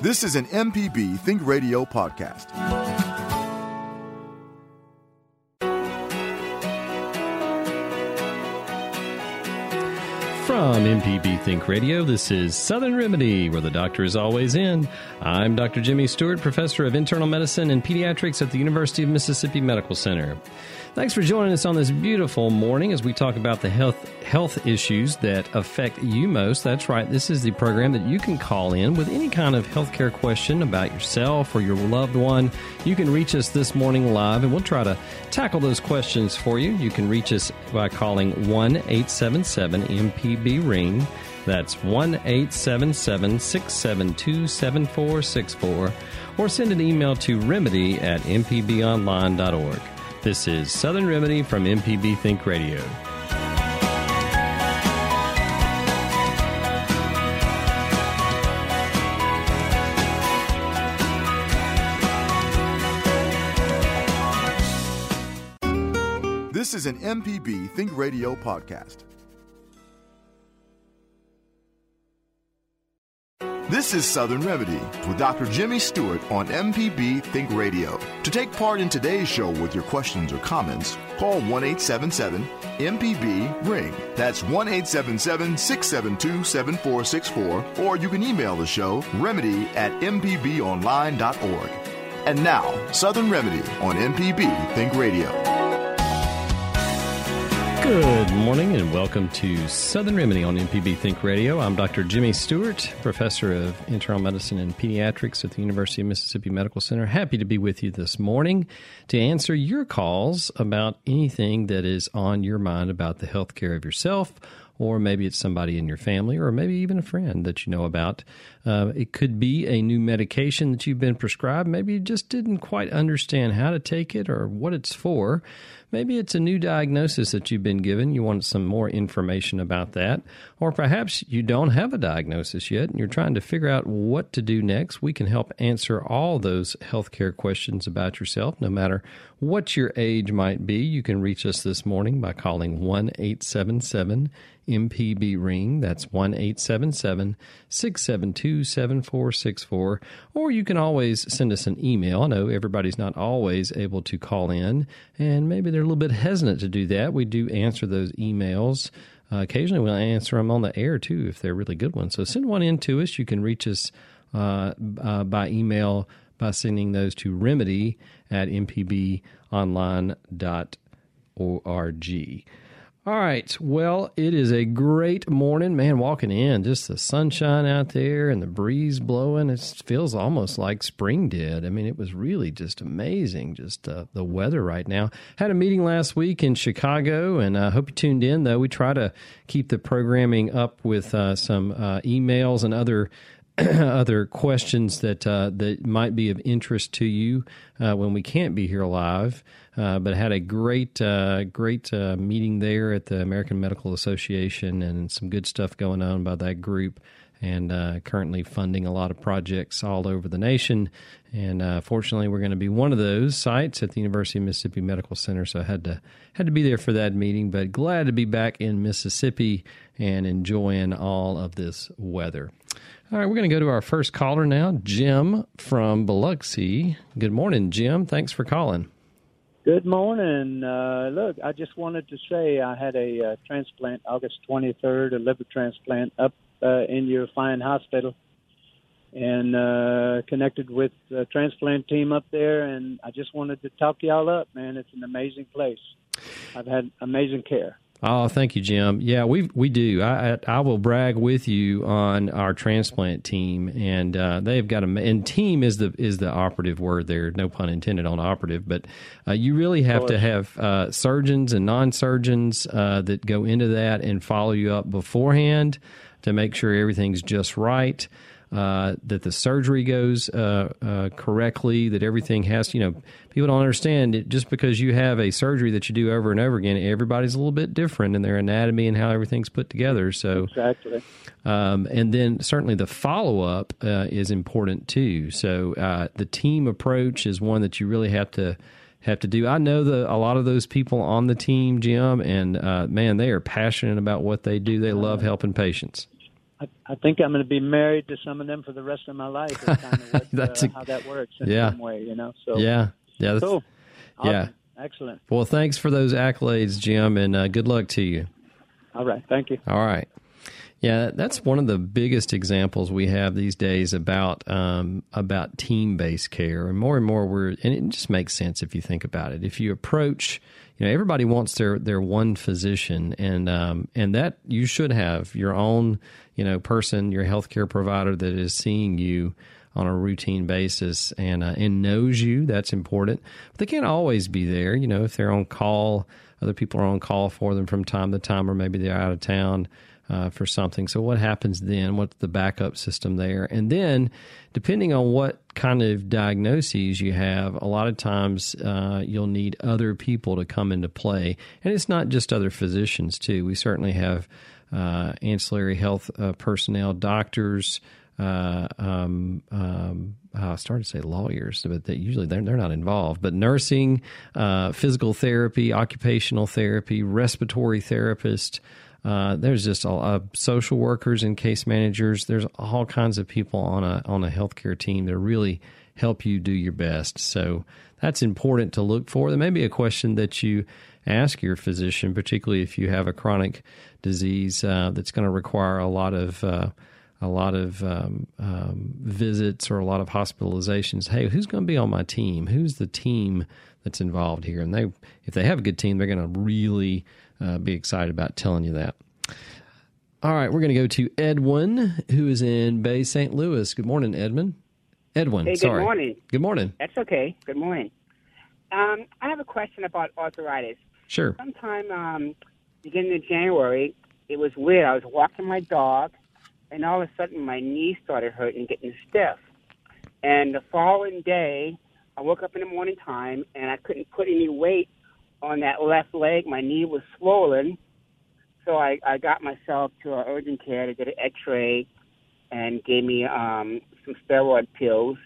This is an MPB Think Radio podcast. From MPB Think Radio, this is Southern Remedy, where the doctor is always in. I'm Dr. Jimmy Stewart, professor of internal medicine and pediatrics at the University of Mississippi Medical Center. Thanks for joining us on this beautiful morning as we talk about the health health issues that affect you most. That's right. This is the program that you can call in with any kind of healthcare question about yourself or your loved one. You can reach us this morning live and we'll try to tackle those questions for you. You can reach us by calling 1-877 MPB ring. That's 1-877 672 7464 or send an email to remedy at mpbonline.org. This is Southern Remedy from MPB Think Radio. This is an MPB Think Radio podcast. This is Southern Remedy with Dr. Jimmy Stewart on MPB Think Radio. To take part in today's show with your questions or comments, call 1 877 MPB Ring. That's 1 877 672 7464, or you can email the show remedy at mpbonline.org. And now, Southern Remedy on MPB Think Radio. Good morning and welcome to Southern Remedy on MPB Think Radio. I'm Dr. Jimmy Stewart, professor of internal medicine and pediatrics at the University of Mississippi Medical Center. Happy to be with you this morning to answer your calls about anything that is on your mind about the health care of yourself or maybe it's somebody in your family, or maybe even a friend that you know about. Uh, it could be a new medication that you've been prescribed. Maybe you just didn't quite understand how to take it or what it's for. Maybe it's a new diagnosis that you've been given. You want some more information about that. Or perhaps you don't have a diagnosis yet and you're trying to figure out what to do next. We can help answer all those healthcare questions about yourself, no matter what your age might be. You can reach us this morning by calling 1 877 MPB ring. That's 1 877 672 7464. Or you can always send us an email. I know everybody's not always able to call in, and maybe they're a little bit hesitant to do that. We do answer those emails. Uh, occasionally, we'll answer them on the air too if they're really good ones. So send one in to us. You can reach us uh, uh, by email by sending those to remedy at mpbonline.org. All right. Well, it is a great morning, man. Walking in, just the sunshine out there and the breeze blowing. It feels almost like spring did. I mean, it was really just amazing. Just uh, the weather right now. Had a meeting last week in Chicago, and I uh, hope you tuned in. Though we try to keep the programming up with uh, some uh, emails and other other questions that uh, that might be of interest to you uh, when we can't be here live. Uh, but had a great uh, great uh, meeting there at the American Medical Association and some good stuff going on by that group. And uh, currently funding a lot of projects all over the nation. And fortunately, we're going to be one of those sites at the University of Mississippi Medical Center. So I had to had to be there for that meeting. But glad to be back in Mississippi and enjoying all of this weather. All right, we're going to go to our first caller now, Jim from Biloxi. Good morning, Jim. Thanks for calling. Good morning. Uh, look, I just wanted to say I had a uh, transplant August 23rd, a liver transplant up uh, in your fine hospital, and uh, connected with the transplant team up there. And I just wanted to talk y'all up, man. It's an amazing place. I've had amazing care. Oh, thank you, Jim. Yeah, we we do. I I will brag with you on our transplant team, and uh, they've got a and team is the is the operative word there. No pun intended on operative, but uh, you really have to have uh, surgeons and non surgeons uh, that go into that and follow you up beforehand to make sure everything's just right uh, that the surgery goes uh, uh, correctly, that everything has, you know, people don't understand it just because you have a surgery that you do over and over again, everybody's a little bit different in their anatomy and how everything's put together. So, exactly. Um, and then certainly the follow up uh, is important too. So, uh, the team approach is one that you really have to have to do. I know the a lot of those people on the team, Jim, and uh, man, they are passionate about what they do. They love helping patients. I, I think I'm going to be married to some of them for the rest of my life. That's, kind of what, that's uh, a, how that works in yeah. some way, you know. So yeah, yeah, that's, cool. Awesome. Yeah, excellent. Well, thanks for those accolades, Jim, and uh, good luck to you. All right, thank you. All right. Yeah, that's one of the biggest examples we have these days about um, about team based care, and more and more we're and it just makes sense if you think about it. If you approach, you know, everybody wants their their one physician, and um, and that you should have your own, you know, person, your healthcare provider that is seeing you on a routine basis and uh, and knows you. That's important. But they can't always be there. You know, if they're on call, other people are on call for them from time to time, or maybe they're out of town uh, for something. So what happens then? What's the backup system there? And then, depending on what kind of diagnoses you have, a lot of times uh, you'll need other people to come into play. And it's not just other physicians too. We certainly have ancillary health uh, personnel, doctors. Uh, um, um, I started to say lawyers, but they, usually they're, they're not involved. But nursing, uh, physical therapy, occupational therapy, respiratory therapist, uh, there's just a, uh, social workers and case managers. There's all kinds of people on a on a healthcare team that really help you do your best. So that's important to look for. There may be a question that you ask your physician, particularly if you have a chronic disease uh, that's going to require a lot of uh, a lot of um, um, visits or a lot of hospitalizations. Hey, who's going to be on my team? Who's the team that's involved here? And they, if they have a good team, they're going to really uh, be excited about telling you that. All right, we're going to go to Edwin, who is in Bay St. Louis. Good morning, Edmund. Edwin, hey, good sorry. morning. Good morning. That's okay. Good morning. Um, I have a question about arthritis. Sure. Sometime um, beginning of January, it was weird. I was walking my dog, and all of a sudden my knee started hurting, getting stiff. And the following day, I woke up in the morning time, and I couldn't put any weight on that left leg. My knee was swollen, so I, I got myself to an urgent care to get an X-ray, and gave me um, some steroid pills,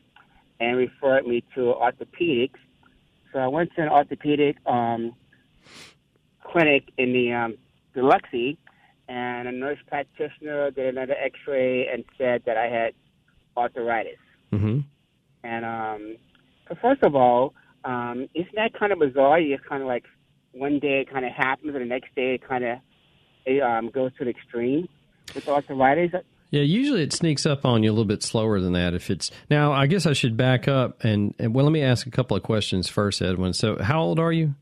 and referred me to orthopedics. So I went to an orthopedic um, clinic in the um, Biloxi, and a nurse practitioner did another X-ray and said that I had arthritis. Mm-hmm. And um, so first of all, um, isn't that kind of bizarre? You just kind of like one day it kind of happens, and the next day it kind of it, um, goes to the extreme with arthritis. Yeah, usually it sneaks up on you a little bit slower than that. If it's now, I guess I should back up and, and well, let me ask a couple of questions first, Edwin. So, how old are you?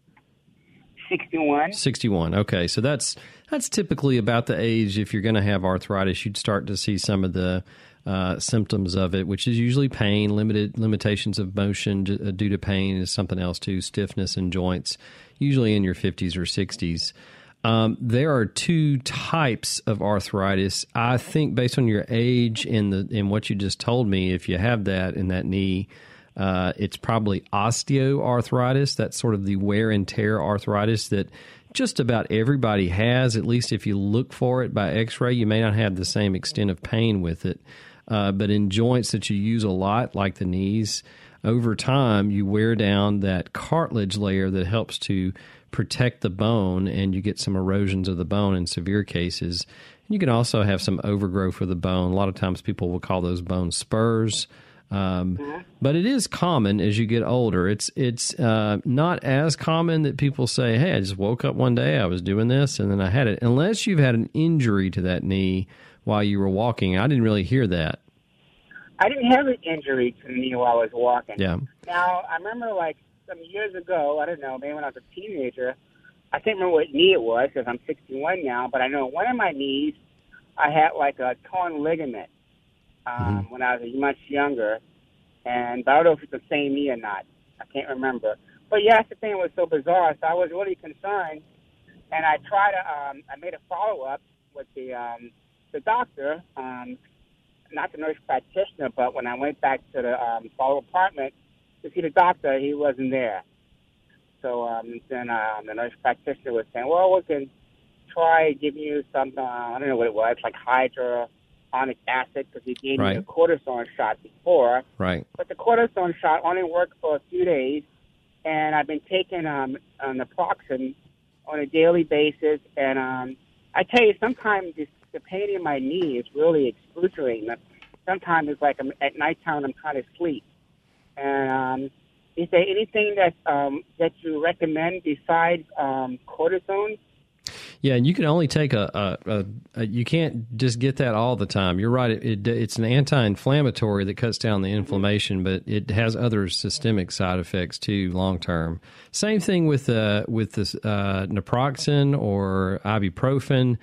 Sixty-one. Sixty-one. Okay, so that's that's typically about the age if you're going to have arthritis, you'd start to see some of the uh, symptoms of it, which is usually pain, limited limitations of motion uh, due to pain is something else too, stiffness in joints, usually in your 50s or 60s. Um, there are two types of arthritis. I think based on your age and the and what you just told me, if you have that in that knee, uh, it's probably osteoarthritis. That's sort of the wear and tear arthritis that just about everybody has. At least if you look for it by X-ray, you may not have the same extent of pain with it. Uh, but in joints that you use a lot, like the knees, over time you wear down that cartilage layer that helps to protect the bone, and you get some erosions of the bone in severe cases. And You can also have some overgrowth of the bone. A lot of times people will call those bone spurs. Um, mm-hmm. But it is common as you get older. It's it's uh, not as common that people say, "Hey, I just woke up one day, I was doing this, and then I had it." Unless you've had an injury to that knee while you were walking. I didn't really hear that. I didn't have an injury to the knee while I was walking. Yeah. Now I remember like some years ago. I don't know, maybe when I was a teenager. I can't remember what knee it was because I'm 61 now. But I know one of my knees, I had like a torn ligament um, mm-hmm. when I was much younger, and I don't know if it's the same knee or not. I can't remember. But yeah, the thing was so bizarre. So I was really concerned, and I tried to. Um, I made a follow up with the um, the doctor, um, not the nurse practitioner, but when I went back to the um, follow apartment to see the doctor, he wasn't there. So um, then um, the nurse practitioner was saying, well, we can try giving you some, uh, I don't know what it was, like hyaluronic acid, because he gave Right. me a cortisone shot before. Right. But the cortisone shot only worked for a few days, and I've been taking um, um, naproxen on a daily basis. And um, I tell you, sometimes this, the pain in my knee is really excruciating. Sometimes it's like I'm, at nighttime I'm trying to sleep. And um, is there anything that um, that you recommend besides um, cortisone? Yeah, and you can only take a, a, a, a you can't just get that all the time. You're right. It, it, it's an anti-inflammatory that cuts down the inflammation, but it has other systemic side effects too, long term. Same thing with uh, with this uh, naproxen or ibuprofen.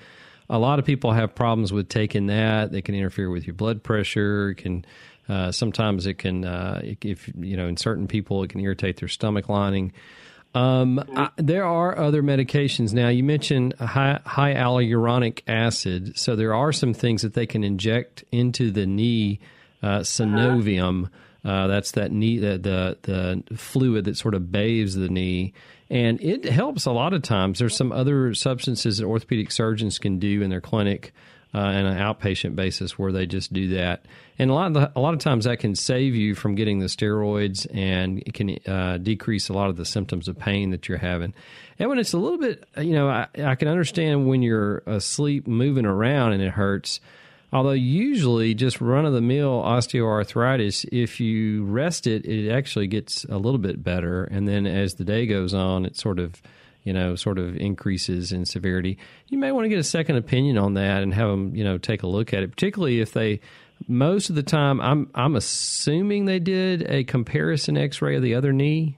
A lot of people have problems with taking that. They can interfere with your blood pressure. Can uh, sometimes it can uh, if you know in certain people it can irritate their stomach lining. Um, I, there are other medications. Now, you mentioned high, high hyaluronic acid. So, there are some things that they can inject into the knee, uh, synovium. Uh, that's that knee, the, the, the fluid that sort of bathes the knee. And it helps a lot of times. There's some other substances that orthopedic surgeons can do in their clinic uh, on an outpatient basis where they just do that. And a lot of the, a lot of times that can save you from getting the steroids and it can uh, decrease a lot of the symptoms of pain that you're having. And when it's a little bit, you know, I, I can understand when you're asleep, moving around, and it hurts. Although usually just run of the mill osteoarthritis, if you rest it, it actually gets a little bit better. And then as the day goes on, it sort of you know, sort of increases in severity. You may want to get a second opinion on that and have them, you know, take a look at it. Particularly if they, most of the time, I'm I'm assuming they did a comparison X-ray of the other knee.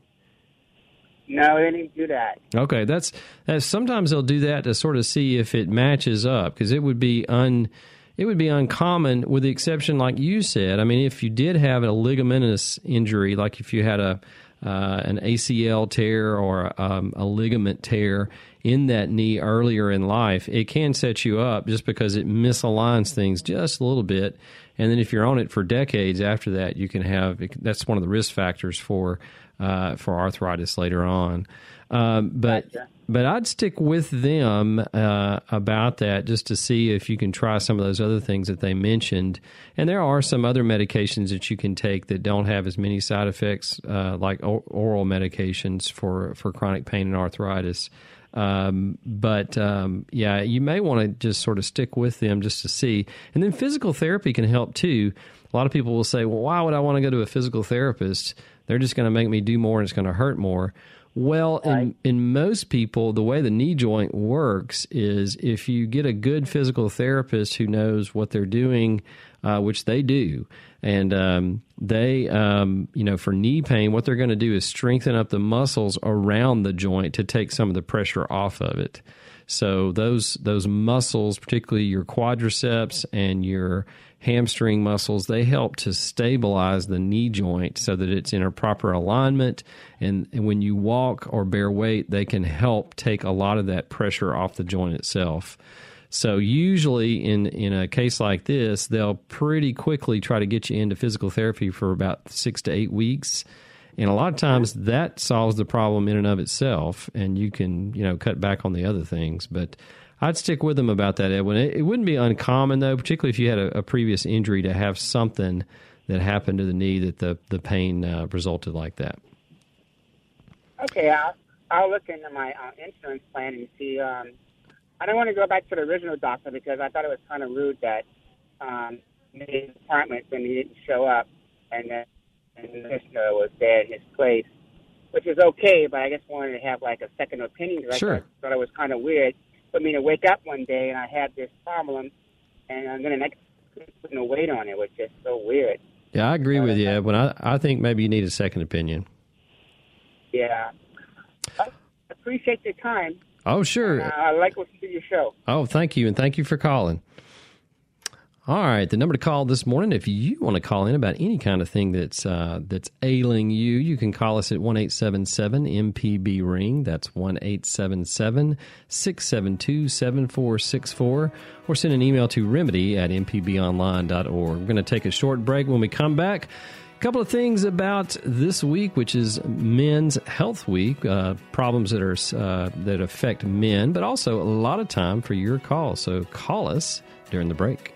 No, they didn't do that. Okay, that's that's sometimes they'll do that to sort of see if it matches up because it would be un it would be uncommon with the exception like you said. I mean, if you did have a ligamentous injury, like if you had a uh, an ACL tear or um, a ligament tear in that knee earlier in life, it can set you up just because it misaligns things just a little bit. And then if you're on it for decades after that, you can have that's one of the risk factors for uh, for arthritis later on. Um, but Gotcha. but I'd stick with them uh, about that just to see if you can try some of those other things that they mentioned. And there are some other medications that you can take that don't have as many side effects, uh, like oral medications for for chronic pain and arthritis. Um, but um, yeah, you may want to just sort of stick with them just to see. And then physical therapy can help too. A lot of people will say, "Well, why would I want to go to a physical therapist? They're just going to make me do more, and it's going to hurt more." Well, in, in most people, the way the knee joint works is if you get a good physical therapist who knows what they're doing, uh, which they do, and um, they, um, you know, for knee pain, what they're going to do is strengthen up the muscles around the joint to take some of the pressure off of it. So those those muscles, particularly your quadriceps and your hamstring muscles, they help to stabilize the knee joint so that it's in a proper alignment. And, when you walk or bear weight, they can help take a lot of that pressure off the joint itself. So usually in in a case like this, they'll pretty quickly try to get you into physical therapy for about six to eight weeks. And a lot of times that solves the problem in and of itself, and you can you know cut back on the other things. But I'd stick with them about that, Edwin. It, it wouldn't be uncommon though, particularly if you had a, a previous injury, to have something that happened to the knee that the the pain uh, resulted like that. Okay, I'll, I'll look into my uh, insurance plan and see. Um, I don't want to go back to the original doctor because I thought it was kind of rude that um, made the appointment when he didn't show up, and then and the listener was there in his place, which is okay. But I just wanted to have like a second opinion. I Sure. thought, thought it was kind of weird for me to wake up one day and I had this problem, and I'm gonna next put no weight on it, which is so weird. Yeah, I agree with you, Edwin. I, I think maybe you need a second opinion. Yeah. I appreciate your time. Oh, sure. Uh, I like listening to your show. Oh, thank you, and thank you for calling. All right, the number to call this morning, if you want to call in about any kind of thing that's uh, that's ailing you, you can call us at one eight seven seven MPB ring. That's one eight seven seven six seven two seven four six four, or send an email to remedy at mpbonline.org. We're going to take a short break. When we come back, a couple of things about this week, which is Men's Health Week, uh, problems that are uh, that affect men, but also a lot of time for your call. So call us during the break.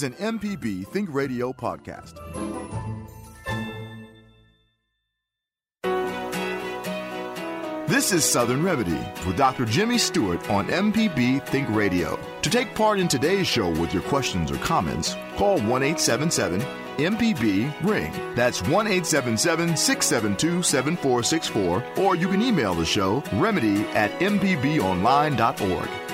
Is an MPB Think Radio podcast. This is Southern Remedy with Dr. Jimmy Stewart on MPB Think Radio. To take part in today's show with your questions or comments, call 1 877 MPB Ring. That's 1 877 672 7464, or you can email the show remedy at mpbonline.org.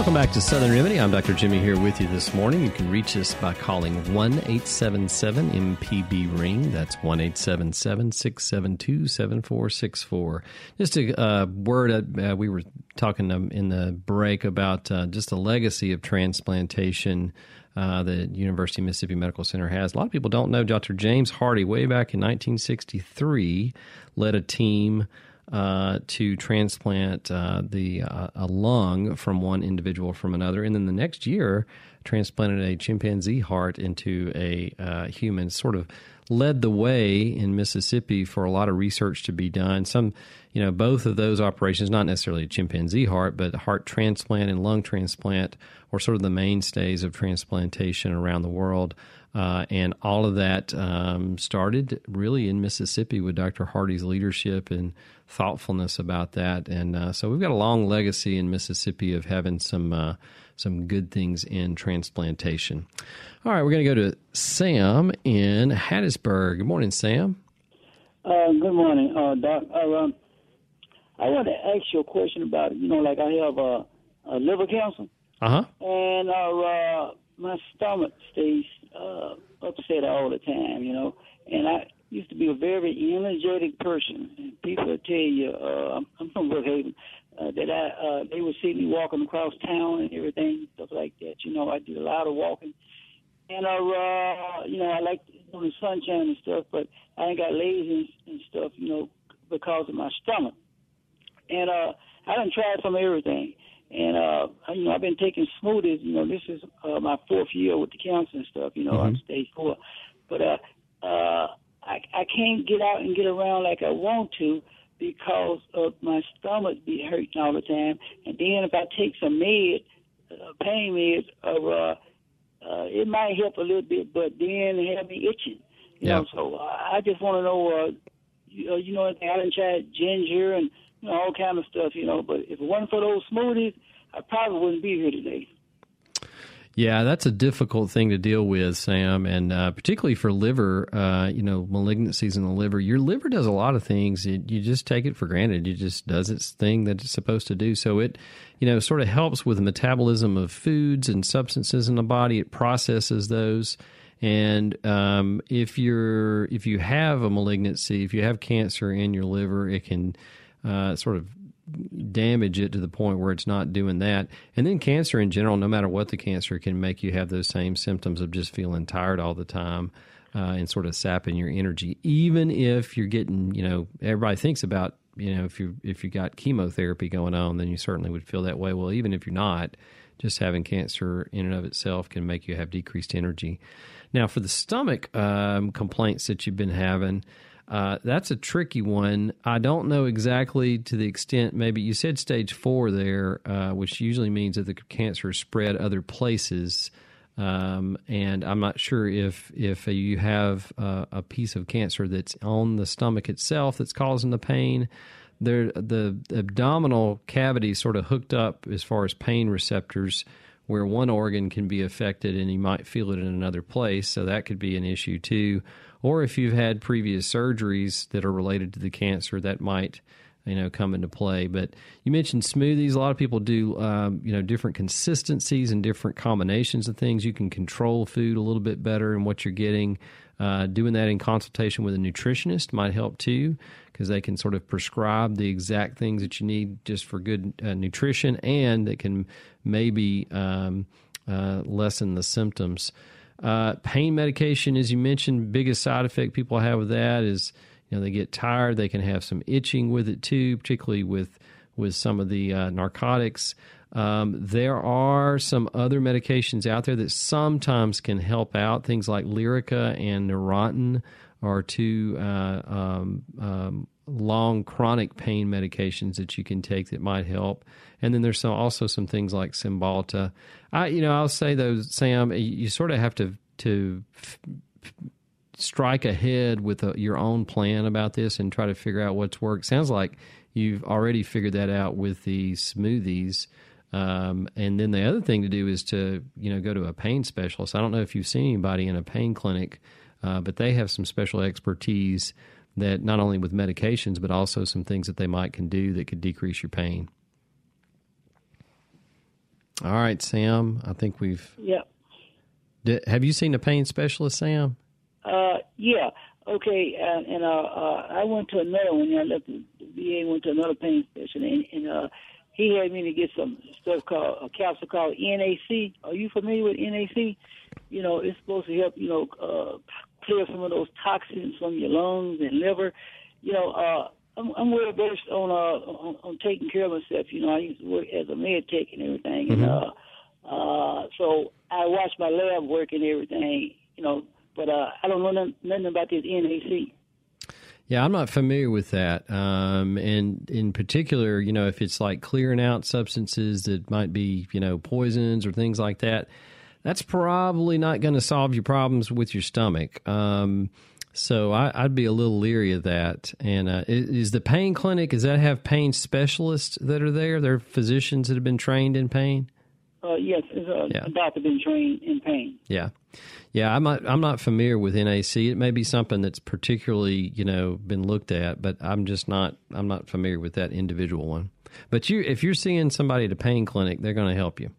Welcome back to Southern Remedy. I'm Dr. Jimmy here with you this morning. You can reach us by calling 1 877 MPB Ring. That's 1 877 672 7464. Just a uh, word uh, we were talking um, in the break about uh, just the legacy of transplantation. Uh, the University of Mississippi Medical Center has. A lot of people don't know Dr. James Hardy, way back in 1963, led a team uh, to transplant uh, the uh, a lung from one individual from another, and then the next year transplanted a chimpanzee heart into a uh, human. Sort of led the way in Mississippi for a lot of research to be done. Some, you know, both of those operations, not necessarily a chimpanzee heart, but heart transplant and lung transplant, were sort of the mainstays of transplantation around the world. Uh, and all of that um, started really in Mississippi with Dr. Hardy's leadership and thoughtfulness about that. And uh, so we've got a long legacy in Mississippi of having some uh, some good things in transplantation. All right, we're going to go to Sam in Hattiesburg. Good morning, Sam. Uh, good morning, uh, Doc. Uh, um, I want to ask you a question about, you know, like I have a, a liver cancer. Uh huh. And uh, my stomach stays uh, upset all the time, you know. And I used to be a very energetic person. And people would tell you, uh, I'm from Brookhaven, uh, that I uh, they would see me walking across town and everything, stuff like that. You know, I did a lot of walking. And uh, uh you know, I like doing sunshine and stuff, but I ain't got lazy and, and stuff, you know, because of my stomach. And uh I done tried some everything. And uh, you know, I've been taking smoothies. You know, this is uh, my fourth year with the cancer and stuff. You know, mm-hmm. I'm stage four, but uh, uh, I I can't get out and get around like I want to because of my stomach be hurting all the time. And then if I take some med, uh, pain meds, uh, uh, it might help a little bit, but then it have me itching. You yeah. know, so I just want to know, uh, you, uh, you know, I done tried ginger and you know, all kind of stuff, you know. But if it wasn't for those smoothies, I probably wouldn't be here today. Yeah, that's a difficult thing to deal with, Sam, and uh, particularly for liver, uh, you know, malignancies in the liver. Your liver does a lot of things. It, you just take it for granted. It just does its thing that it's supposed to do. So it, you know, sort of helps with the metabolism of foods and substances in the body. It processes those. And um, if you're if you have a malignancy, if you have cancer in your liver, it can uh, sort of damage it to the point where it's not doing that. And then cancer in general, no matter what the cancer, can make you have those same symptoms of just feeling tired all the time uh, and sort of sapping your energy. Even if you're getting, you know, everybody thinks about, you know, if you if you got chemotherapy going on, then you certainly would feel that way. Well, even if you're not, just having cancer in and of itself can make you have decreased energy. Now, for the stomach um, complaints that you've been having. Uh, that's a tricky one. I don't know exactly to the extent. Maybe you said stage four there, uh, which usually means that the cancer spread other places. Um, and I'm not sure if if you have uh, a piece of cancer that's on the stomach itself that's causing the pain. There, the abdominal cavity is sort of hooked up as far as pain receptors, where one organ can be affected and you might feel it in another place. So that could be an issue too. Or if you've had previous surgeries that are related to the cancer, that might you know come into play. But you mentioned smoothies. A lot of people do um, you know different consistencies and different combinations of things. You can control food a little bit better and what you're getting. Uh, doing that in consultation with a nutritionist might help too, because they can sort of prescribe the exact things that you need just for good uh, nutrition, and that can maybe um, uh, lessen the symptoms. Uh, pain medication, as you mentioned, biggest side effect people have with that is you know they get tired. They can have some itching with it too, particularly with with some of the uh, narcotics. Um, there are some other medications out there that sometimes can help out. Things like Lyrica and Neurontin are two uh, um, um, long chronic pain medications that you can take that might help. And then there's some, also some things like Cymbalta. I, you know, I'll say though, Sam, you, sort of have to to f- strike ahead with a, your own plan about this and try to figure out what's worked. Sounds like you've already figured that out with the smoothies. Um, and then the other thing to do is to you know go to a pain specialist. I don't know if you've seen anybody in a pain clinic, uh, but they have some special expertise that not only with medications but also some things that they might can do that could decrease your pain. All right, Sam. I think we've. Yeah. Did, have you seen a pain specialist, Sam? Uh, yeah. Okay. And, and uh, uh, I went to another one. I left the VA. Went to another pain specialist, and, and uh, he had me to get some stuff called a capsule called NAC. Are you familiar with NAC? You know, it's supposed to help. You know, uh, clear some of those toxins from your lungs and liver. You know, uh, I'm, I'm well versed on, uh, on on taking care of myself. You know, I used to work as a med tech and everything, Mm-hmm. and uh, uh, so I watch my lab work and everything. You know, but uh, I don't know nothing, nothing about this NAC. Yeah, I'm not familiar with that. Um, and in particular, you know, if it's like clearing out substances that might be, you know, poisons or things like that, that's probably not going to solve your problems with your stomach. Um, so I, would be a little leery of that. And uh, is, the pain clinic? Does that have pain specialists that are there? They're physicians that have been trained in pain. Uh, yes, it's a, Yeah. a doctor been trained in pain. Yeah, yeah. I'm not. I'm not familiar with NAC. It may be something that's particularly, you know, been looked at, but I'm just not. I'm not familiar with that individual one. But you, if you're seeing somebody at a pain clinic, they're going to help you.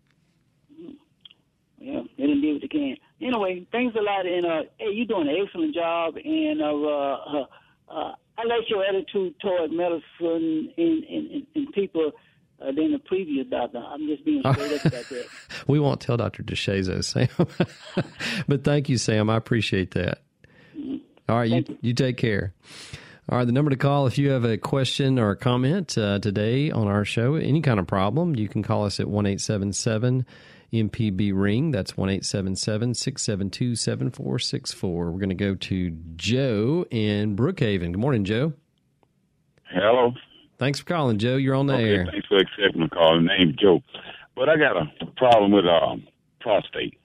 Yeah, they didn't do what they can. Anyway, thanks a lot, and uh, hey, you're doing an excellent job, and uh, uh, uh, I like your attitude toward medicine and, and, and, people uh, than the previous doctor. I'm just being straight up about that. We won't tell Dr. DeShazo, Sam. but thank you, Sam. I appreciate that. All right, you, you take care. All right, the number to call if you have a question or a comment uh, today on our show, any kind of problem, you can call us at 1 877 MPB Ring. That's 1 877 672 7464. We're going to go to Joe in Brookhaven. Good morning, Joe. Hello. Thanks for calling, Joe. You're on the Okay, air. thanks for accepting the call. The name's Joe. But I got a problem with um, prostate.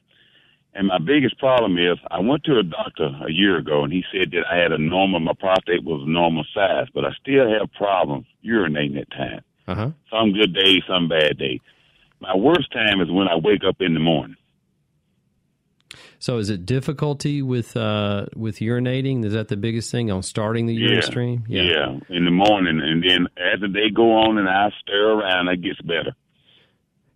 And my biggest problem is I went to a doctor a year ago and he said that I had a normal, my prostate was normal size, but I still have problems urinating at times. Uh huh. Some good days, some bad days. My worst time is when I wake up in the morning. So is it difficulty with uh, with urinating? Is that the biggest thing on starting the urine stream? yeah. in the morning. And then as the day go on and I stir around, it gets better.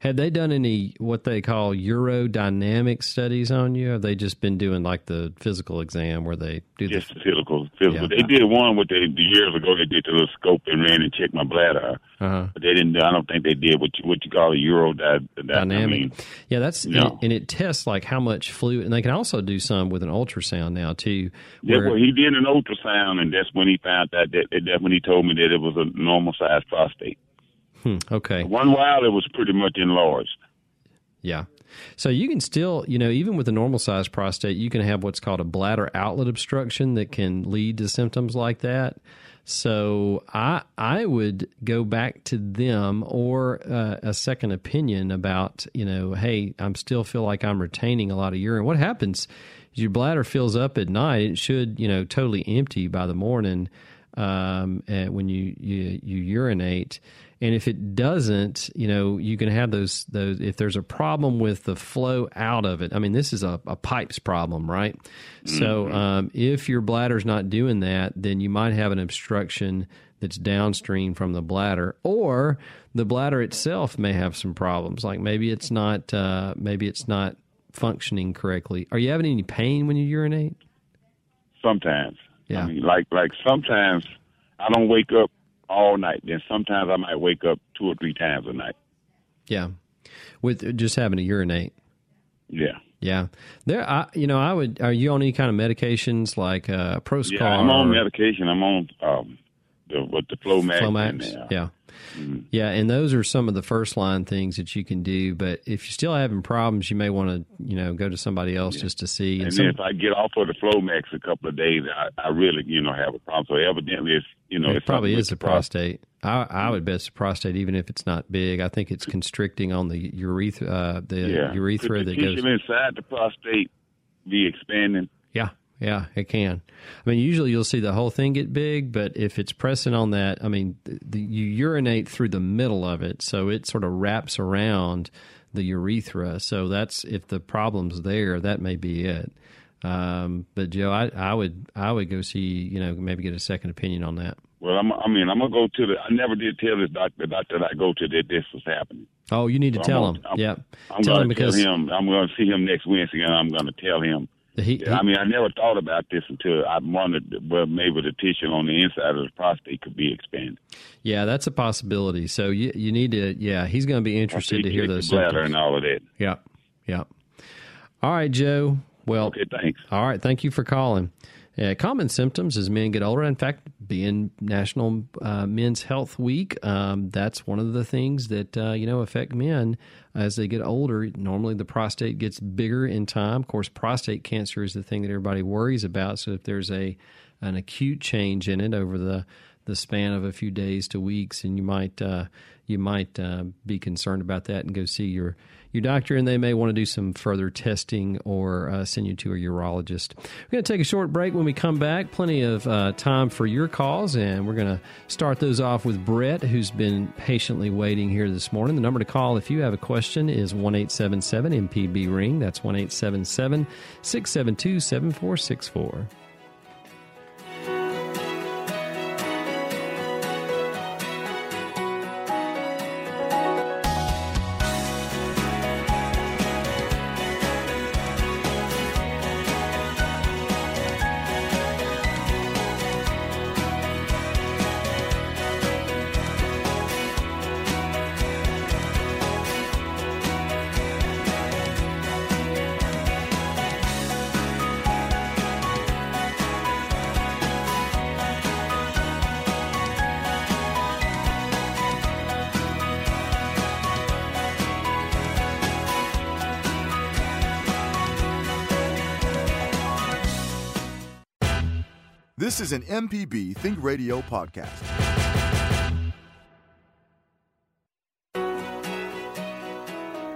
Had they done any what they call urodynamic studies on you? Have they just been doing like the physical exam where they do Just the physical, physical. Yeah. They did one with the, years ago. They did the little scope and ran and checked my bladder. uh But they didn't. I don't think they did what you, what you call a euro di, di, dynamic? I mean, yeah, that's No. and, it, and it tests like how much fluid, and they can also do some with an ultrasound now too. yeah, well, he did an ultrasound, and that's when he found out that, that that's when he told me that it was a normal sized prostate. Hmm, okay, One while it was pretty much enlarged. Yeah. So you can still, you know, even with a normal sized prostate, you can have what's called a bladder outlet obstruction that can lead to symptoms like that. So I I would go back to them or uh, a second opinion about you know, hey, I'm still feel like I'm retaining a lot of urine. What happens? Is your bladder fills up at night. It should you know totally empty by the morning um, when you, you you urinate. And if it doesn't, you know, you can have those those. If there's a problem with the flow out of it, I mean, this is a, a pipes problem, right? Mm-hmm. So um, if your bladder's not doing that, then you might have an obstruction that's downstream from the bladder, or the bladder itself may have some problems. Like maybe it's not uh, maybe it's not functioning correctly. Are you having any pain when you urinate? Sometimes. Yeah. I mean, like like sometimes I don't wake up all night. Then sometimes I might wake up two or three times a night. Yeah, with just having to urinate. Yeah. Yeah, there. I, you know, I would. Are you on any kind of medications like uh, Proscar? Yeah, I'm on medication. I'm on um, the what the Flomax. Flomax. And, uh, yeah. Mm-hmm. Yeah, and those are some of the first line things that you can do. But if you're still having problems, you may want to, you know, go to somebody else yeah. just to see. And, and then if I get off of the Flomax a couple of days, I, I really, you know, have a problem. So evidently, it's you know, it it's probably is the prostate. I, I would bet it's the prostate, even if it's not big. I think it's constricting on the urethra, uh, the yeah. urethra Could that goes inside the prostate be expanding. Yeah, yeah, it can. I mean, usually you'll see the whole thing get big, but if it's pressing on that, I mean, the, the, you urinate through the middle of it, so it sort of wraps around the urethra. So that's if the problem's there, that may be it. Um, but Joe, I, I would I would go see you know maybe get a second opinion on that. Well, I'm, I mean, I'm gonna go to the. I never did tell this doctor, the doctor that I go to that this was happening. Oh, you need to So tell I'm him. gonna- I'm- yeah, I'm tell gonna him because tell him. I'm gonna see him next Wednesday, and I'm gonna tell him. He, he- I mean, I never thought about this until I wondered, well, maybe the tissue on the inside of the prostate could be expanded. yeah, that's a possibility. So you you need to yeah, he's going to be interested to hear the those bladder symptoms. and all of that. Yeah, yeah. All right, Joe. Well, Okay, thanks. All right, thank you for calling. Yeah, common symptoms as men get older. In fact, being National uh, Men's Health Week, um, that's one of the things that uh, you know affect men as they get older. Normally, the prostate gets bigger in time. Of course, prostate cancer is the thing that everybody worries about. So, if there's a an acute change in it over the the span of a few days to weeks, and you might uh, you might uh, be concerned about that and go see your your doctor, and they may want to do some further testing or uh, send you to a urologist. We're going to take a short break when we come back. Plenty of uh, time for your calls, and we're going to start those off with Brett, who's been patiently waiting here this morning. The number to call if you have a question is one eight seven seven MPB Ring. That's 1 672 7464. This is an MPB Think Radio podcast.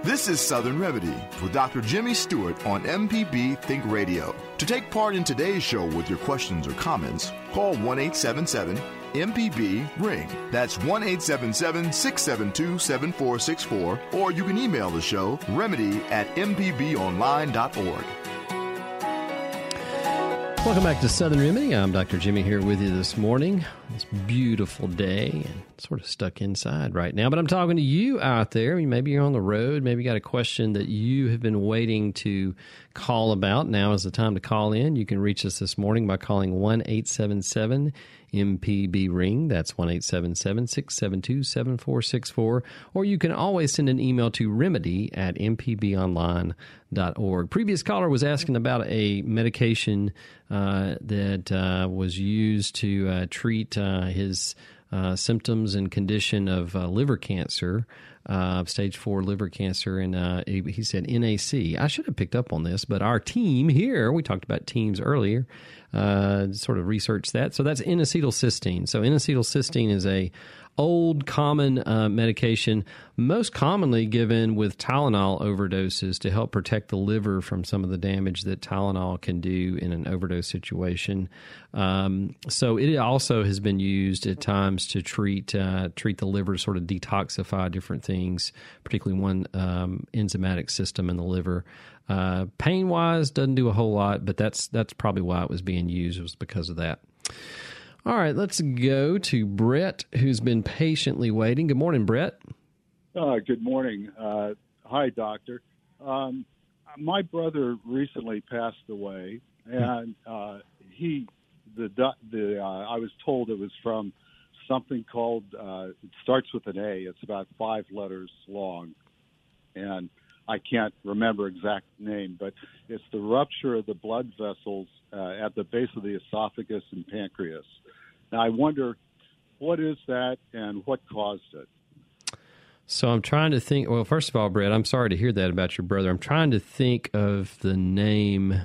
This is Southern Remedy with Dr. Jimmy Stewart on MPB Think Radio. To take part in today's show with your questions or comments, call 1 877 MPB Ring. That's 1 877 672 7464, or you can email the show remedy at mpbonline.org. Welcome back to Southern Remedy. I'm Dr. Jimmy here with you this morning. This beautiful day and sort of stuck inside right now, but I'm talking to you out there. Maybe you're on the road. Maybe you got a question that you have been waiting to call about. Now is the time to call in. You can reach us this morning by calling 1 877 MPB Ring. That's 1 877 672 7464. Or you can always send an email to remedy at mpbonline.org. Previous caller was asking about a medication uh, that uh, was used to uh, treat uh, his uh, symptoms and condition of uh, liver cancer, uh, stage four liver cancer, and uh, he, said NAC. I should have picked up on this, but our team here, we talked about teams earlier, uh, sort of researched that. So that's N-acetylcysteine. So N-acetylcysteine is a old common uh, medication, most commonly given with Tylenol overdoses to help protect the liver from some of the damage that Tylenol can do in an overdose situation. Um, so it also has been used at times to treat uh, treat the liver, sort of detoxify different things, particularly one um, enzymatic system in the liver. Uh, pain wise, doesn't do a whole lot, but that's that's probably why it was being used was because of that. All right, let's go to Brett, who's been patiently waiting. Good morning, Brett. Uh, good morning. Uh, hi, doctor. Um, my brother recently passed away, and uh, he the the uh, I was told it was from something called uh, it starts with an A. It's about five letters long, and I can't remember exact name, but it's the rupture of the blood vessels uh, at the base of the esophagus and pancreas. Now, I wonder what is that and what caused it? So I'm trying to think. Well, first of all, Brett, I'm sorry to hear that about your brother. I'm trying to think of the name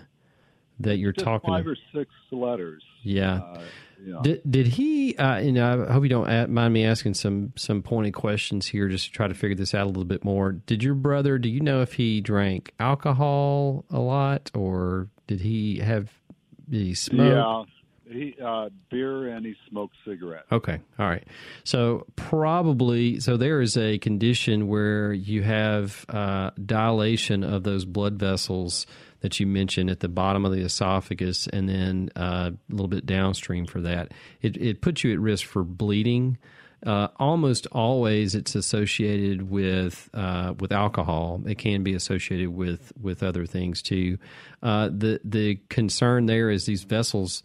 that you're Just talking. Five or six letters. Yeah. Uh, Did, did he? Uh, and I hope you don't mind me asking some some pointed questions here, just to try to figure this out a little bit more. Did your brother? Do you know if he drank alcohol a lot, or did he have? Did he smoke? He uh, beer and he smokes cigarettes. Okay, all right. So probably, so there is a condition where you have uh, dilation of those blood vessels that you mentioned at the bottom of the esophagus, and then uh, a little bit downstream for that. It, it puts you at risk for bleeding. Uh, almost always, it's associated with uh, with alcohol. It can be associated with with other things too. Uh, the the concern there is these vessels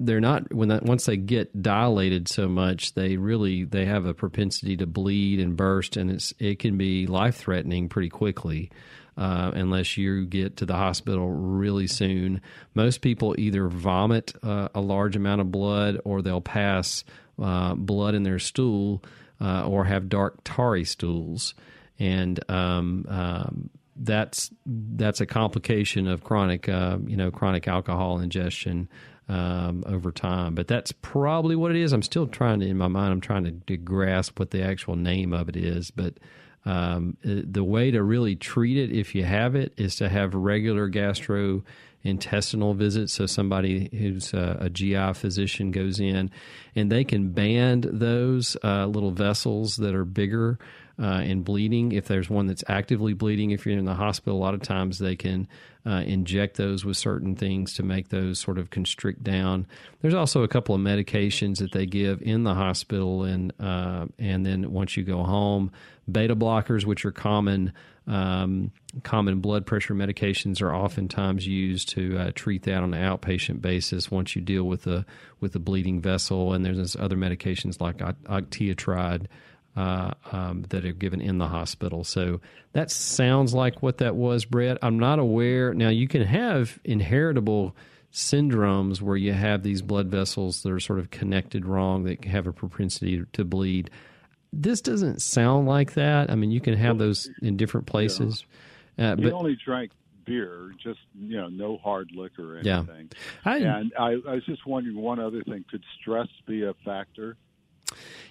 they're not when that once they get dilated so much they really they have a propensity to bleed and burst and it's it can be life threatening pretty quickly uh, unless you get to the hospital really soon. Most people either vomit uh, a large amount of blood or they'll pass uh, blood in their stool uh, or have dark tarry stools. And um, um, that's that's a complication of chronic uh, you know chronic alcohol ingestion um, over time. But that's probably what it is. I'm still trying to, in my mind, I'm trying to, to grasp what the actual name of it is. But um, the way to really treat it, if you have it, is to have regular gastrointestinal visits. So somebody who's a, a GI physician goes in, and they can band those uh, little vessels that are bigger uh, and bleeding. If there's one that's actively bleeding, if you're in the hospital, a lot of times they can uh, inject those with certain things to make those sort of constrict down. There's also a couple of medications that they give in the hospital, and uh, and then once you go home, beta blockers, which are common. Um, common blood pressure medications are oftentimes used to uh, treat that on an outpatient basis once you deal with the with the bleeding vessel. And there's other medications like octreotide uh, um, that are given in the hospital. So that sounds like what that was, Brett. I'm not aware. Now, you can have inheritable syndromes where you have these blood vessels that are sort of connected wrong that have a propensity to bleed. This doesn't sound like that. I mean, you can have those in different places. Yeah. Uh, but, he only drank beer, just you know, no hard liquor or anything. Yeah. I, and I, I was just wondering one other thing: could stress be a factor?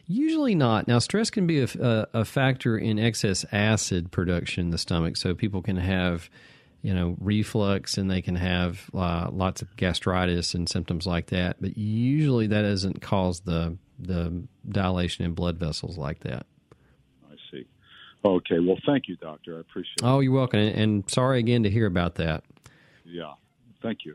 Usually not. Now, stress can be a, a, a, factor in excess acid production in the stomach, so people can have, you know, reflux and they can have uh, lots of gastritis and symptoms like that. But usually, that doesn't cause the the dilation in blood vessels like that. I see. Okay. Well, thank you, doctor. I appreciate. it. Oh, you're welcome, and sorry again to hear about that. Yeah. Thank you.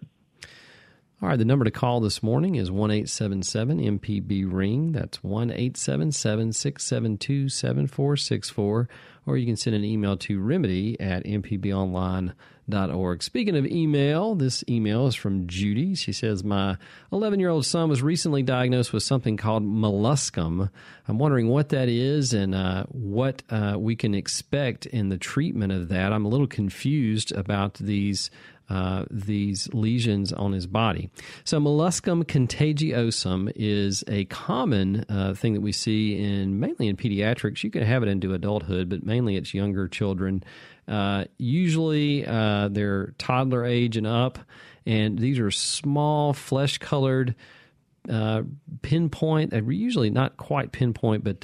All right, the number to call this morning is 1 877 MPB Ring. That's 1 877 672 7464. Or you can send an email to remedy at mpbonline.org. Speaking of email, this email is from Judy. She says, My 11 year old son was recently diagnosed with something called molluscum. I'm wondering what that is and uh, what uh, we can expect in the treatment of that. I'm a little confused about these uh, these lesions on his body. So, molluscum contagiosum is a common uh, thing that we see in mainly in pediatrics. You can have it into adulthood, but mainly it's younger children. Uh, usually, uh, they're toddler age and up, and these are small, flesh colored. Uh, pinpoint, usually not quite pinpoint, but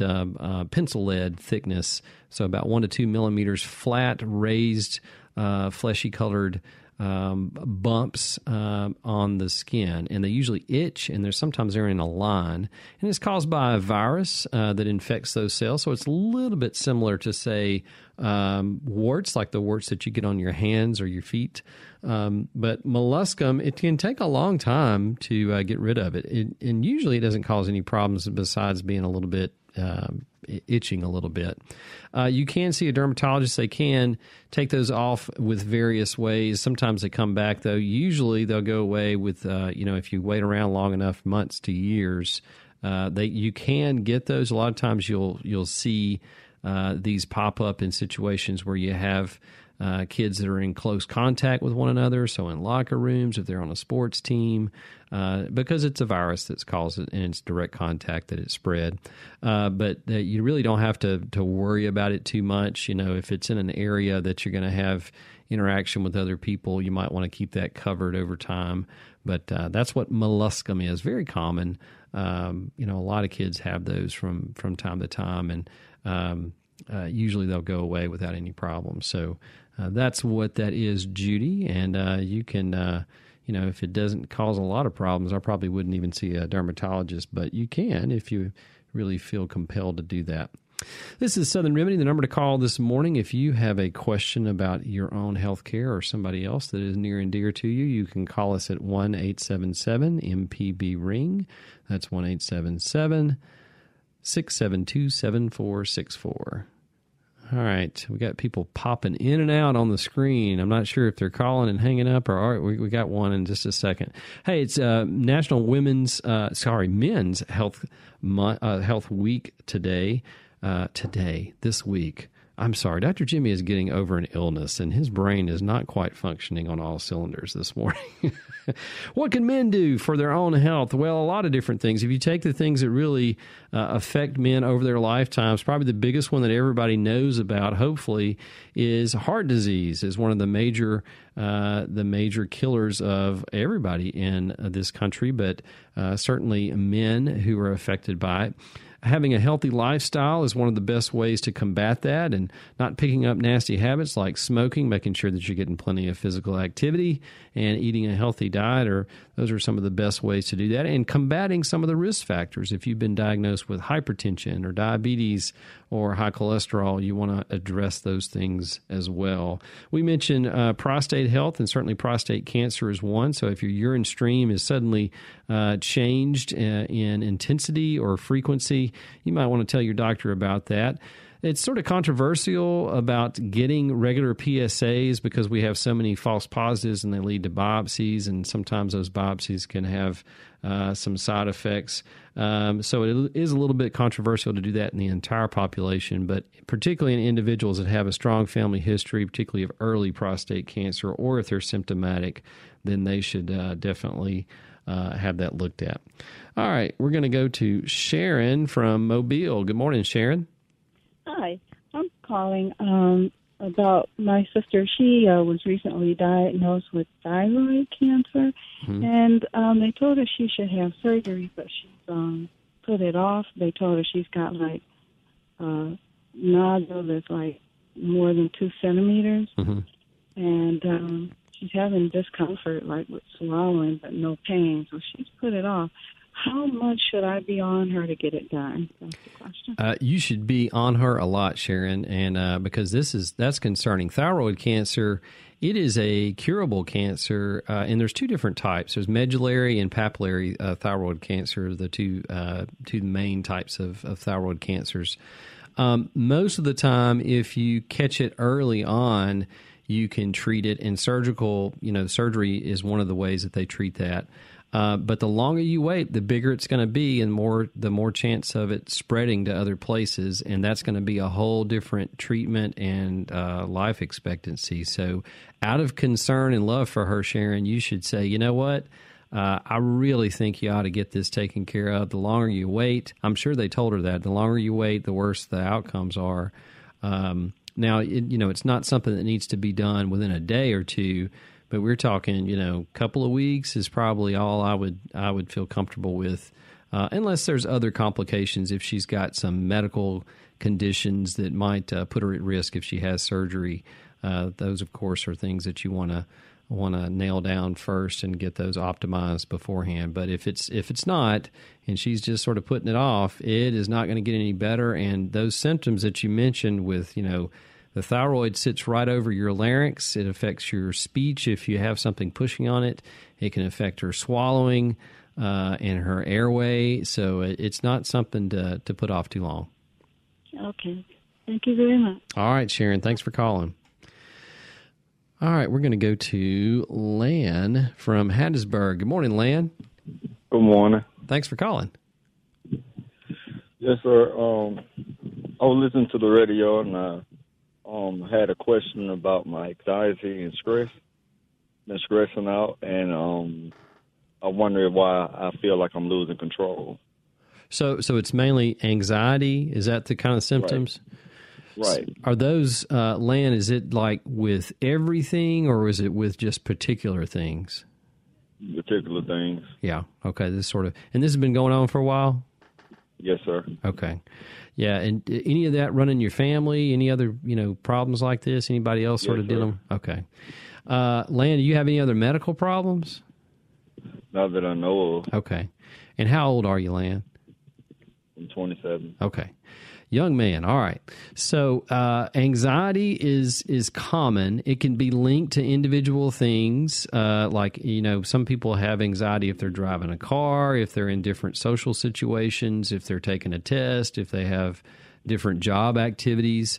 pencil lead thickness. So about one to two millimeters, flat, raised, fleshy colored um, bumps um, on the skin, and they usually itch, and there's sometimes they're in a line, and it's caused by a virus uh, that infects those cells. So it's a little bit similar to say um, warts, like the warts that you get on your hands or your feet. Um, but molluscum, it can take a long time to uh, get rid of it. it, and usually it doesn't cause any problems besides being a little bit um, itching a little bit. Uh, you can see a dermatologist. They can take those off with various ways. Sometimes they come back, though. Usually they'll go away with, uh, you know, if you wait around long enough, months to years. Uh, they you can get those. A lot of times you'll you'll see uh, these pop up in situations where you have uh, kids that are in close contact with one another. So in locker rooms, if they're on a sports team, uh, because it's a virus that's caused it and it's direct contact that it spread. Uh, but you really don't have to to worry about it too much. You know, if it's in an area that you're going to have interaction with other people, you might want to keep that covered over time. But uh, that's what molluscum is. Very common. Um, you know, a lot of kids have those from from time to time, and um, uh, usually they'll go away without any problems. So uh, that's what that is, Judy. And uh, you can, uh, you know, if it doesn't cause a lot of problems, I probably wouldn't even see a dermatologist, but you can if you really feel compelled to do that. This is Southern Remedy, the number to call this morning. If you have a question about your own health care or somebody else that is near and dear to you, you can call us at 1 877 MPB Ring. That's 1 877 672 7464. All right, we got people popping in and out on the screen. I'm not sure if they're calling and hanging up, or all right, we, we got one in just a second. Hey, it's uh, National Women's, uh, sorry, Men's Health uh, Health Week today. Uh, today, this week. I'm sorry, Dr. Jimmy is getting over an illness and his brain is not quite functioning on all cylinders this morning. what can men do for their own health? Well, a lot of different things. If you take the things that really uh, affect men over their lifetimes, probably the biggest one that everybody knows about, hopefully, is heart disease. is one of the major uh, the major killers of everybody in uh, this country, but uh, certainly men who are affected by it having a healthy lifestyle is one of the best ways to combat that and not picking up nasty habits like smoking, making sure that you're getting plenty of physical activity and eating a healthy diet or those are some of the best ways to do that and combating some of the risk factors. If you've been diagnosed with hypertension or diabetes or high cholesterol, you want to address those things as well. We mentioned uh, prostate health, and certainly prostate cancer is one. So if your urine stream is suddenly uh, changed uh, in intensity or frequency, you might want to tell your doctor about that it's sort of controversial about getting regular PSAs because we have so many false positives and they lead to biopsies, and sometimes those biopsies can have uh, some side effects. Um, so it is a little bit controversial to do that in the entire population, but particularly in individuals that have a strong family history, particularly of early prostate cancer, or if they're symptomatic, then they should uh, definitely uh, have that looked at. All right, we're going to go to Sharon from Mobile. Good morning, Sharon. Hi, I'm calling um, about my sister. She uh, was recently diagnosed with thyroid cancer, mm-hmm. and um, they told her she should have surgery, but she's um, put it off. They told her she's got like a nodule that's like more than two centimeters, mm-hmm. and um, she's having discomfort, like with swallowing, but no pain. So she's put it off how much should I be on her to get it done? That's the question. Uh, you should be on her a lot, Sharon, and uh, because this is that's concerning. Thyroid cancer, it is a curable cancer, uh, and there's two different types. There's medullary and papillary uh, thyroid cancer, the two uh, two main types of, of thyroid cancers. Um, most of the time, if you catch it early on, you can treat it. And surgical, you know, surgery is one of the ways that they treat that. Uh, but the longer you wait, the bigger it's going to be, and more the more chance of it spreading to other places, and that's going to be a whole different treatment and uh, life expectancy. So, out of concern and love for her, Sharon, you should say, you know what. Uh, I really think you ought to get this taken care of. The longer you wait, I'm sure they told her that. The longer you wait, the worse the outcomes are. Um, now, it, you know, it's not something that needs to be done within a day or two, but we're talking, you know, a couple of weeks is probably all I would I would feel comfortable with, uh, unless there's other complications. If she's got some medical conditions that might uh, put her at risk if she has surgery, uh, those of course are things that you want to want to nail down first and get those optimized beforehand. But if it's if it's not, and she's just sort of putting it off, it is not going to get any better. And those symptoms that you mentioned, with you know, the thyroid sits right over your larynx. It affects your speech if you have something pushing on it. It can affect her swallowing uh, and her airway. So it, it's not something to to put off too long. Okay. Thank you very much. All right, Sharon. Thanks for calling. All right, we're going to go to Lan from Hattiesburg. Good morning, Lan. Good morning. Thanks for calling. Yes, sir. Um, I was listening to the radio and I um, had a question about my anxiety and stress. Been stressing out, and um, I wonder why I feel like I'm losing control. So, so it's mainly anxiety. Is that the kind of symptoms? Right. Right. Are those uh, Lan? Is it like with everything, or is it with just particular things? Particular things. Yeah. Okay. This sort of, and this has been going on for a while. Yes, sir. Okay. Yeah, and any of that running your family? Any other you know problems like this? Anybody else sort yes, of dealing? Okay. Uh, Lan, do you have any other medical problems? Not that I know of. Okay. And how old are you, Lan? I'm 27. Okay. Young man. All right. So uh, anxiety is is common. It can be linked to individual things. Uh, like you know, some people have anxiety if they're driving a car, if they're in different social situations, if they're taking a test, if they have different job activities.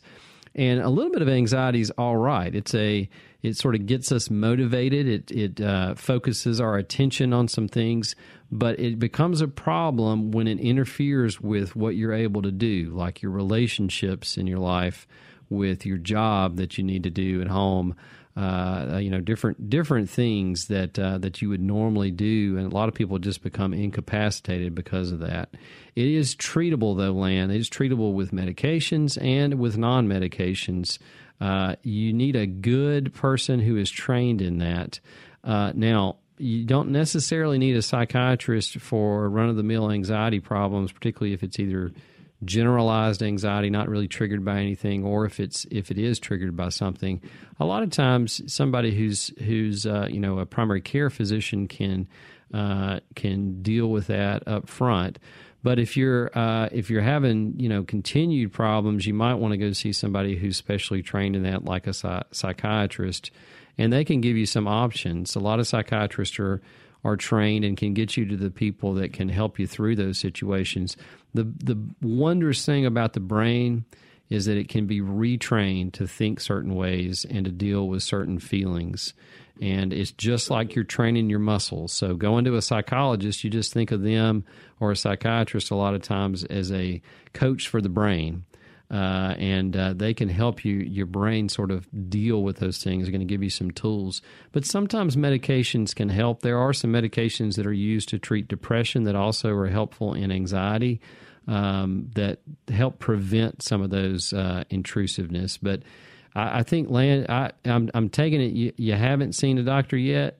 And a little bit of anxiety is all right. It's a it sort of gets us motivated. It it uh, focuses our attention on some things but it becomes a problem when it interferes with what you're able to do, like your relationships in your life, with your job that you need to do at home. Uh, you know, different different things that uh, that you would normally do, and a lot of people just become incapacitated because of that. It is treatable, though, Lan. It is treatable with medications and with non medications. Uh, you need a good person who is trained in that. Uh, now, you don't necessarily need a psychiatrist for run of the mill anxiety problems, particularly if it's either generalized anxiety not really triggered by anything or if it's if it is triggered by something a lot of times somebody who's who's uh, you know a primary care physician can uh, can deal with that up front but if you're uh, if you're having you know continued problems you might want to go see somebody who's specially trained in that like a psychiatrist and they can give you some options. A lot of psychiatrists are are trained and can get you to the people that can help you through those situations. The the wondrous thing about the brain is that it can be retrained to think certain ways and to deal with certain feelings. And it's just like you're training your muscles. So going to a psychologist, you just think of them or a psychiatrist a lot of times as a coach for the brain uh, and uh, they can help you your brain sort of deal with those things. They're going to give you some tools, but sometimes medications can help. There are some medications that are used to treat depression that also are helpful in anxiety um, that help prevent some of those uh, intrusiveness. But I, I think, Land. I, I'm, I'm taking it you, you haven't seen a doctor yet.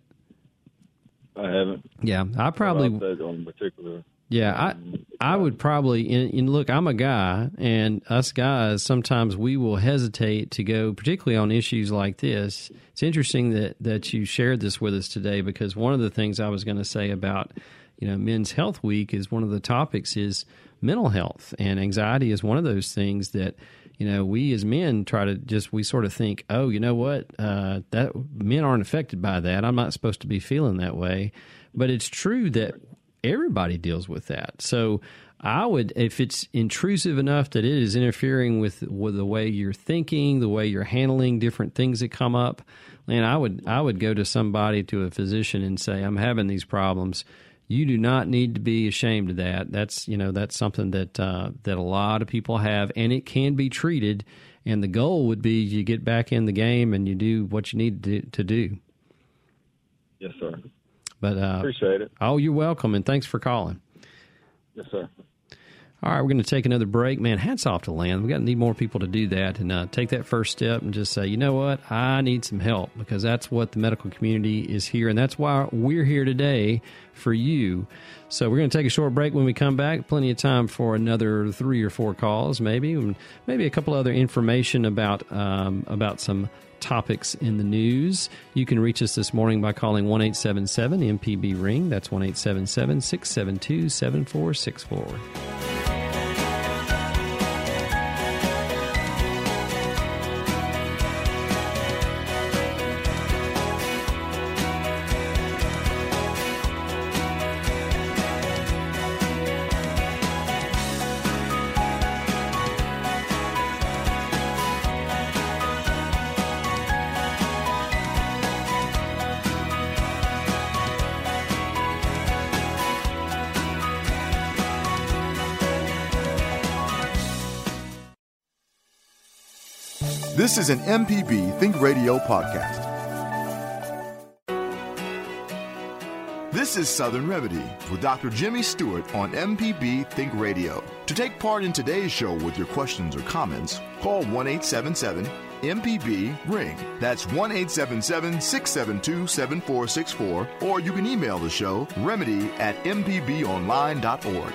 I haven't. Yeah, I probably on particular. Yeah, I um, I would probably and, and, look. I'm a guy, and us guys sometimes we will hesitate to go, particularly on issues like this. It's interesting that that you shared this with us today because one of the things I was going to say about you know Men's Health Week is one of the topics is mental health and anxiety is one of those things that you know we as men try to just we sort of think oh you know what uh, that men aren't affected by that i'm not supposed to be feeling that way but it's true that everybody deals with that. So I would, if it's intrusive enough that it is interfering with with the way you're thinking, the way you're handling different things that come up, and I would I would go to somebody to a physician and say I'm having these problems. You do not need to be ashamed of that. That's you know that's something that uh, that a lot of people have, and it can be treated. And the goal would be you get back in the game and you do what you need to, to do. Yes, sir. But uh, appreciate it. Oh, you're welcome, and thanks for calling. Yes, sir. All right, we're going to take another break. Man, hats off to Land. We got to need more people to do that and uh, take that first step and just say, you know what, I need some help because that's what the medical community is here, and that's why we're here today for you. So we're going to take a short break. When we come back, plenty of time for another three or four calls, maybe, maybe a couple other information about um, about some topics in the news. You can reach us this morning by calling 1 877 MPB Ring. That's 1 877 672 7464. This is an MPB Think Radio podcast. This is Southern Remedy with Dr. Jimmy Stewart on MPB Think Radio. To take part in today's show with your questions or comments, call 1 877 MPB Ring. That's 1 877 672 7464, or you can email the show remedy at mpbonline.org.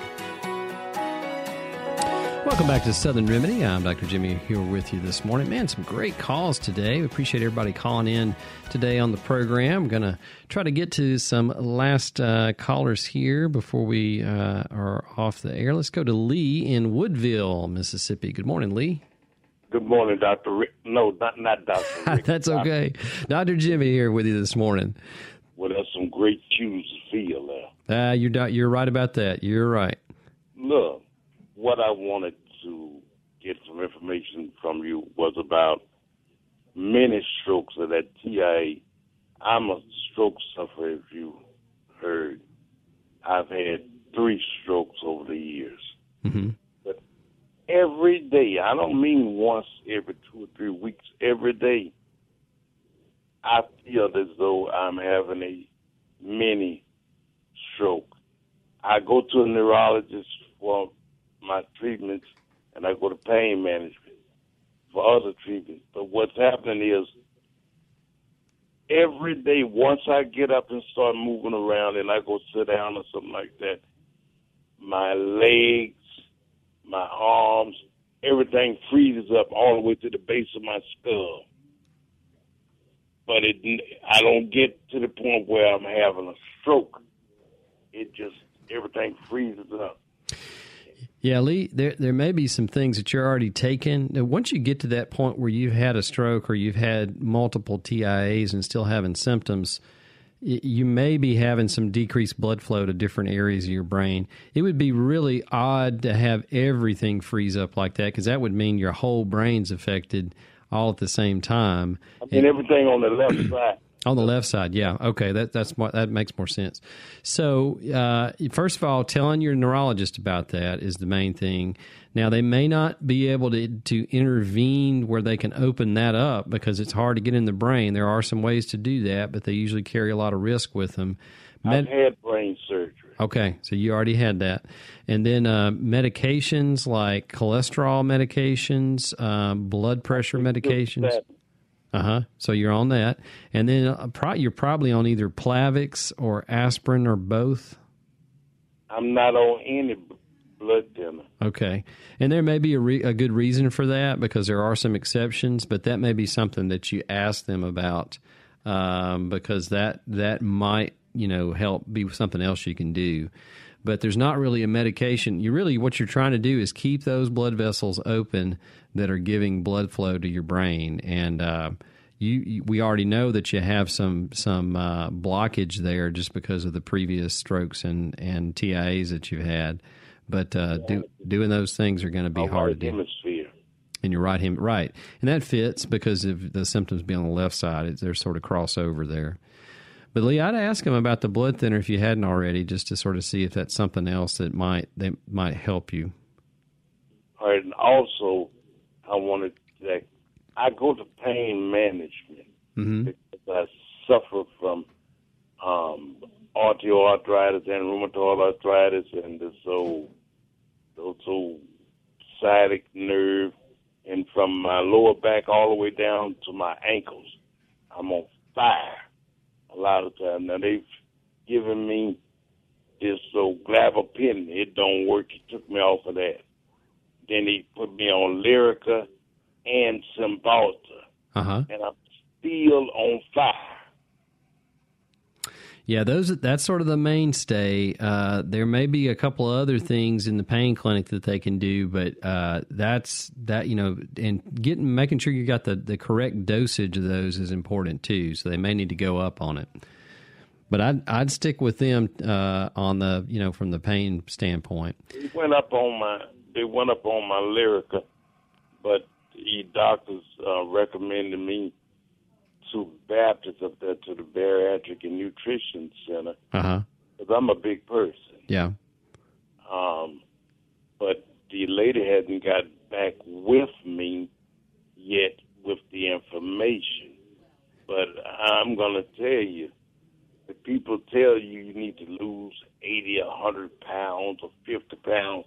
Welcome back to Southern Remedy. I'm Dr. Jimmy here with you this morning. Man, some great calls today. We appreciate everybody calling in today on the program. I'm going to try to get to some last uh, callers here before we uh, are off the air. Let's go to Lee in Woodville, Mississippi. Good morning, Lee. Good morning, Dr. Rick. No, not, not Dr. Rick. That's okay. Dr. Jimmy here with you this morning. Well, there's some great shoes to feel there. Uh, you're, you're right about that. You're right. Look, what I wanted to get some information from you was about mini strokes of that TIA. I'm a stroke sufferer, if you heard. I've had three strokes over the years. Mm-hmm. But every day, I don't mean once every two or three weeks, every day, I feel as though I'm having a mini stroke. I go to a neurologist for my treatments, and I go to pain management for other treatments. But what's happening is every day, once I get up and start moving around, and I go sit down or something like that, my legs, my arms, everything freezes up all the way to the base of my skull. But it, I don't get to the point where I'm having a stroke. It just everything freezes up. Yeah, Lee, there there may be some things that you're already taking. Once you get to that point where you've had a stroke or you've had multiple TIAs and still having symptoms, you may be having some decreased blood flow to different areas of your brain. It would be really odd to have everything freeze up like that because that would mean your whole brain's affected all at the same time. I mean, everything on the left side. On the left side, yeah. Okay, that that's more, that makes more sense. So, uh, first of all, telling your neurologist about that is the main thing. Now, they may not be able to to intervene where they can open that up because it's hard to get in the brain. There are some ways to do that, but they usually carry a lot of risk with them. Med- I've had brain surgery. Okay, so you already had that, and then uh, medications like cholesterol medications, uh, blood pressure medications. Uh huh. So you're on that, and then uh, pro- you're probably on either Plavix or aspirin or both. I'm not on any blood thinner. Okay, and there may be a, re- a good reason for that because there are some exceptions, but that may be something that you ask them about um, because that that might you know help be something else you can do but there's not really a medication. You really what you're trying to do is keep those blood vessels open that are giving blood flow to your brain, and uh, you, you, we already know that you have some some uh, blockage there just because of the previous strokes and and TIAs that you've had. But uh, do, doing those things are going to be hard to do. Hemisphere. In your right hem, right, and that fits because of the symptoms being on the left side. They're sort of crossover there. But Lee, I'd ask him about the blood thinner if you hadn't already, just to sort of see if that's something else that might that might help you. All right, and also I wanted that I go to pain management Mm-hmm. because I suffer from um, osteoarthritis and rheumatoid arthritis and the so those so sciatic nerve, and from my lower back all the way down to my ankles, I'm on fire a lot of times. Now they've given me this so gabapentin. It don't work. He took me off of that. Then he put me on Lyrica and Cymbalta, Uh huh. and I'm still on fire. Yeah, those that's sort of the mainstay. Uh, there may be a couple of other things in the pain clinic that they can do, but uh, that's that you know, and getting making sure you got the the correct dosage of those is important too. So they may need to go up on it. But I'd I'd stick with them uh, on the you know from the pain standpoint. They went up on my they went up on my Lyrica, but the doctors uh, recommended me to Baptist up there to the Bariatric and Nutrition Center Uh huh. because I'm a big person. Yeah. Um, but the lady hasn't got back with me yet with the information. But I'm going to tell you, if people tell you you need to lose 80 or 100 pounds or 50 pounds,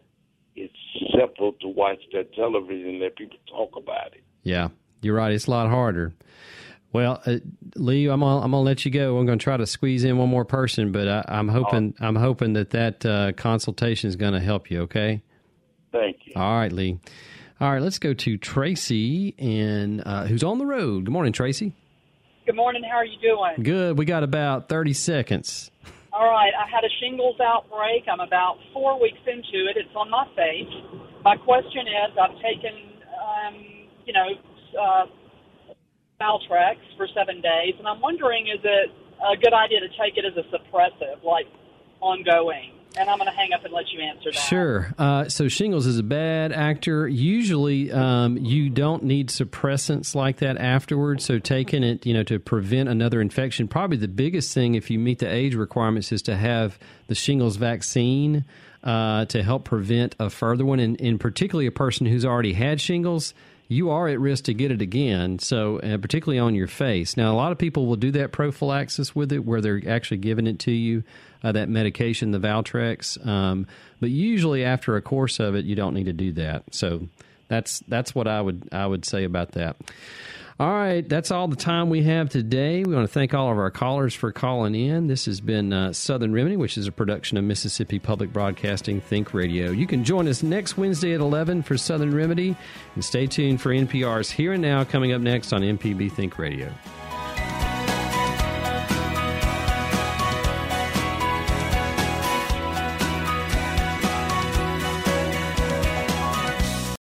it's simple to watch that television that people talk about it. Yeah, you're right. It's a lot harder. Well, uh, Lee, I'm gonna, I'm gonna let you go. I'm gonna try to squeeze in one more person, but I, I'm hoping I'm hoping that that uh, consultation is gonna help you. Okay. Thank you. All right, Lee. All right, let's go to Tracy, and uh, who's on the road. Good morning, Tracy. Good morning. How are you doing? Good. We got about 30 seconds. All right. I had a shingles outbreak. I'm about four weeks into it. It's on my face. My question is, I've taken, um, you know, uh, Valtrex for seven days, and I'm wondering, is it a good idea to take it as a suppressive, like ongoing? And I'm going to hang up and let you answer that. Sure. Uh, so shingles is a bad actor. Usually, um, you don't need suppressants like that afterwards. So taking it, you know, to prevent another infection. Probably the biggest thing, if you meet the age requirements, is to have the shingles vaccine uh, to help prevent a further one. And, and particularly a person who's already had shingles. You are at risk to get it again, so uh, particularly on your face. Now, a lot of people will do that prophylaxis with it, where they're actually giving it to you, uh, that medication, the Valtrex. Um, but usually, after a course of it, you don't need to do that. So that's that's what I would I would say about that. All right, that's all the time we have today. We want to thank all of our callers for calling in. This has been uh, Southern Remedy, which is a production of Mississippi Public Broadcasting Think Radio. You can join us next Wednesday at 11 for Southern Remedy, and stay tuned for NPR's Here and Now coming up next on MPB Think Radio.